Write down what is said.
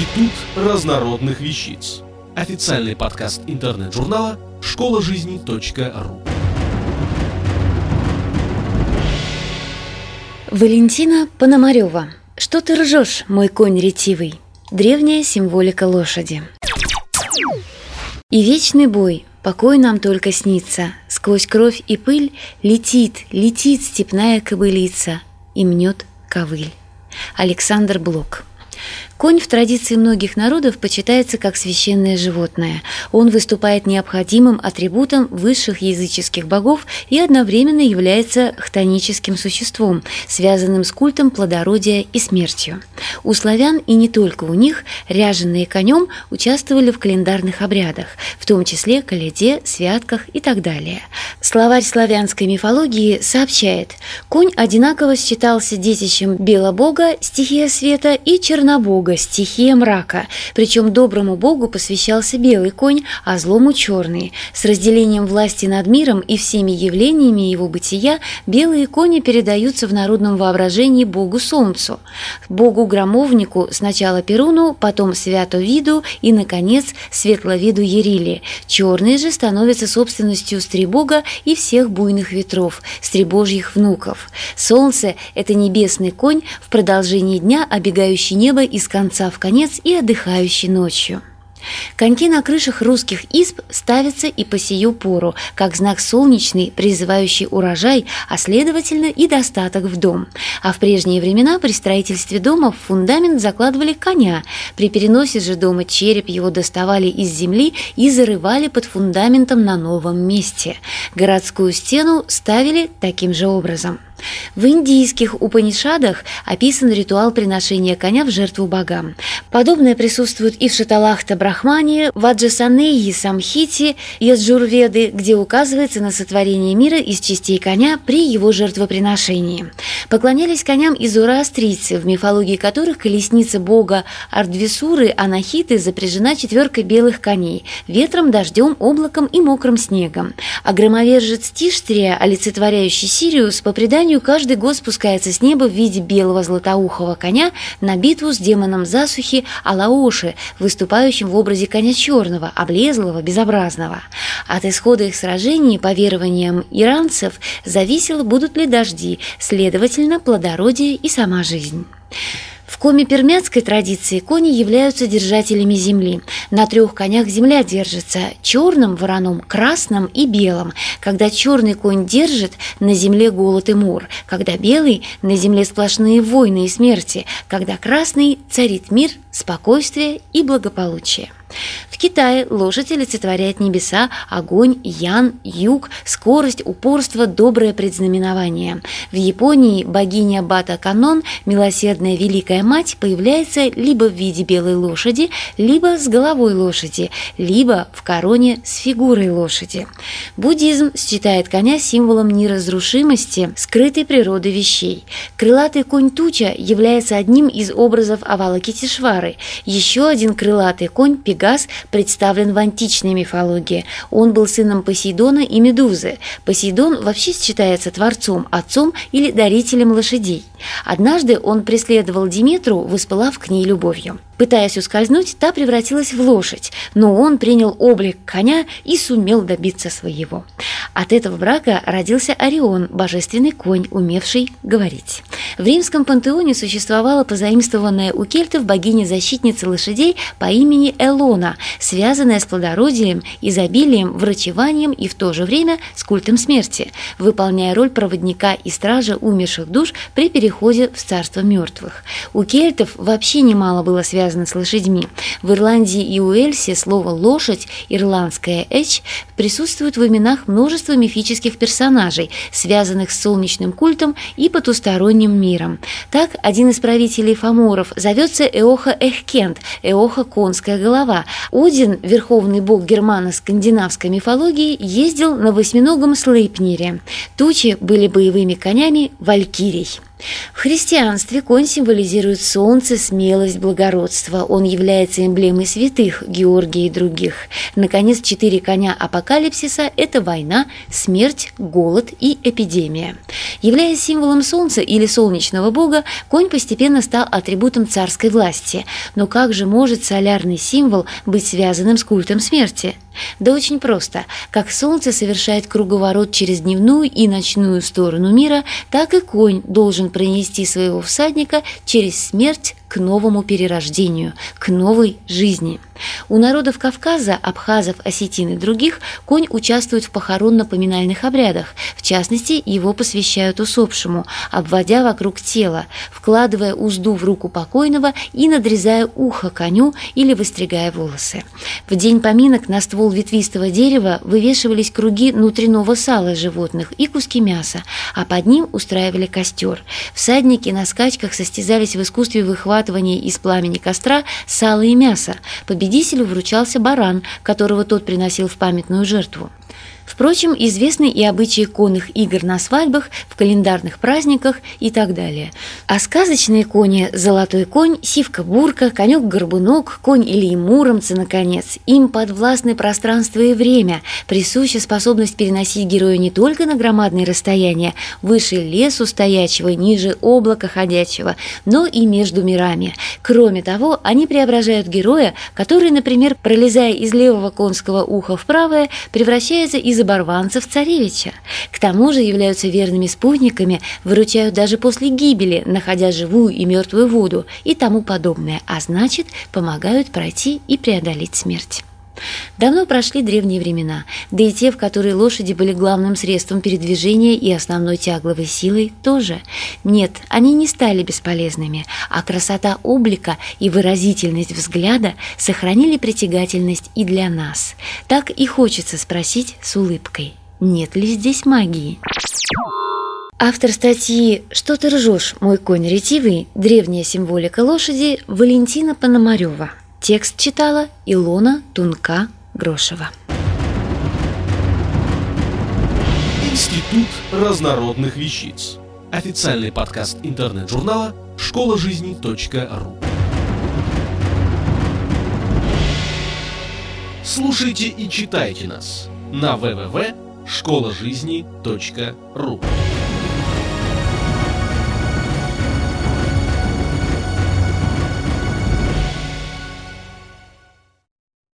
Институт разнородных вещиц. Официальный подкаст интернет-журнала школа жизни.ру. Валентина Пономарева. Что ты ржешь, мой конь ретивый? Древняя символика лошади. И вечный бой, покой нам только снится, Сквозь кровь и пыль летит, летит степная кобылица И мнет ковыль. Александр Блок Конь в традиции многих народов почитается как священное животное. Он выступает необходимым атрибутом высших языческих богов и одновременно является хтоническим существом, связанным с культом плодородия и смертью. У славян и не только у них ряженные конем участвовали в календарных обрядах, в том числе коляде, святках и так далее. Словарь славянской мифологии сообщает, конь одинаково считался детищем Белобога, стихия света, и Чернобога, бога, стихия мрака, причем доброму богу посвящался белый конь, а злому черный. С разделением власти над миром и всеми явлениями его бытия белые кони передаются в народном воображении богу солнцу, богу-громовнику сначала Перуну, потом Святовиду и, наконец, Светловиду Ерили. Черные же становятся собственностью стребога и всех буйных ветров, стребожьих внуков. Солнце – это небесный конь в продолжении дня, обегающий небо из конца в конец и отдыхающий ночью. Коньки на крышах русских изб ставятся и по сию пору, как знак солнечный, призывающий урожай, а следовательно и достаток в дом. А в прежние времена при строительстве дома в фундамент закладывали коня. При переносе же дома череп его доставали из земли и зарывали под фундаментом на новом месте. Городскую стену ставили таким же образом. В индийских Упанишадах описан ритуал приношения коня в жертву богам. Подобное присутствует и в Шаталахта Брахмане, в Аджасанеи Самхите и Аджурведы, где указывается на сотворение мира из частей коня при его жертвоприношении. Поклонялись коням и зороастрийцы, в мифологии которых колесница бога Ардвисуры Анахиты запряжена четверкой белых коней – ветром, дождем, облаком и мокрым снегом. А громовержец Тиштрия, олицетворяющий Сириус, по преданию преданию, каждый год спускается с неба в виде белого златоухого коня на битву с демоном засухи Алаоши, выступающим в образе коня черного, облезлого, безобразного. От исхода их сражений, по верованиям иранцев, зависело, будут ли дожди, следовательно, плодородие и сама жизнь. В коми-пермяцкой традиции кони являются держателями земли. На трех конях земля держится – черным вороном, красным и белым. Когда черный конь держит, на земле голод и мор. Когда белый – на земле сплошные войны и смерти. Когда красный – царит мир, спокойствие и благополучие. В Китае лошадь олицетворяет небеса, огонь, ян, юг, скорость, упорство, доброе предзнаменование. В Японии богиня Бата Канон, милосердная великая мать, появляется либо в виде белой лошади, либо с головой лошади, либо в короне с фигурой лошади. Буддизм считает коня символом неразрушимости, скрытой природы вещей. Крылатый конь Туча является одним из образов Авалокитишвары. Еще один крылатый конь – Пегас представлен в античной мифологии. Он был сыном Посейдона и Медузы. Посейдон вообще считается творцом, отцом или дарителем лошадей. Однажды он преследовал Диметру, воспылав к ней любовью. Пытаясь ускользнуть, та превратилась в лошадь, но он принял облик коня и сумел добиться своего. От этого брака родился Орион, божественный конь, умевший говорить. В римском пантеоне существовала позаимствованная у кельтов богиня-защитница лошадей по имени Элона, связанная с плодородием, изобилием, врачеванием и в то же время с культом смерти, выполняя роль проводника и стража умерших душ при переходе в царство мертвых. У кельтов вообще немало было связано связано с лошадьми. В Ирландии и Уэльсе слово «лошадь», ирландское «эч», присутствует в именах множества мифических персонажей, связанных с солнечным культом и потусторонним миром. Так, один из правителей фаморов зовется Эоха Эхкент, Эоха – конская голова. Один, верховный бог германо-скандинавской мифологии, ездил на восьминогом Слейпнире. Тучи были боевыми конями валькирий. В христианстве конь символизирует солнце, смелость, благородство. Он является эмблемой святых, Георгия и других. Наконец, четыре коня апокалипсиса – это война, смерть, голод и эпидемия. Являясь символом солнца или солнечного бога, конь постепенно стал атрибутом царской власти. Но как же может солярный символ быть связанным с культом смерти? Да очень просто. Как солнце совершает круговорот через дневную и ночную сторону мира, так и конь должен пронести своего всадника через смерть к новому перерождению, к новой жизни. У народов Кавказа, абхазов, осетин и других конь участвует в похоронно-поминальных обрядах, в частности, его посвящают усопшему, обводя вокруг тела, вкладывая узду в руку покойного и надрезая ухо коню или выстригая волосы. В день поминок на ствол ветвистого дерева вывешивались круги внутреннего сала животных и куски мяса, а под ним устраивали костер. Всадники на скачках состязались в искусстве выхватывать выхватывания из пламени костра сала и мяса. Победителю вручался баран, которого тот приносил в памятную жертву. Впрочем, известны и обычаи конных игр на свадьбах, в календарных праздниках и так далее. А сказочные кони – золотой конь, сивка-бурка, конек-горбунок, конь или муромцы, наконец, им подвластны пространство и время, присуща способность переносить героя не только на громадные расстояния, выше лесу стоячего, ниже облака ходячего, но и между мирами. Кроме того, они преображают героя, который, например, пролезая из левого конского уха в правое, превращается из оборванцев царевича. К тому же являются верными спутниками, выручают даже после гибели, находя живую и мертвую воду и тому подобное, а значит, помогают пройти и преодолеть смерть. Давно прошли древние времена, да и те, в которые лошади были главным средством передвижения и основной тягловой силой, тоже. Нет, они не стали бесполезными, а красота облика и выразительность взгляда сохранили притягательность и для нас. Так и хочется спросить с улыбкой, нет ли здесь магии? Автор статьи «Что ты ржешь, мой конь ретивый. Древняя символика лошади» Валентина Пономарева. Текст читала Илона Тунка-Грошева. Институт разнородных вещиц. Официальный подкаст интернет-журнала школа жизни .ру. Слушайте и читайте нас на www.школажизни.ру.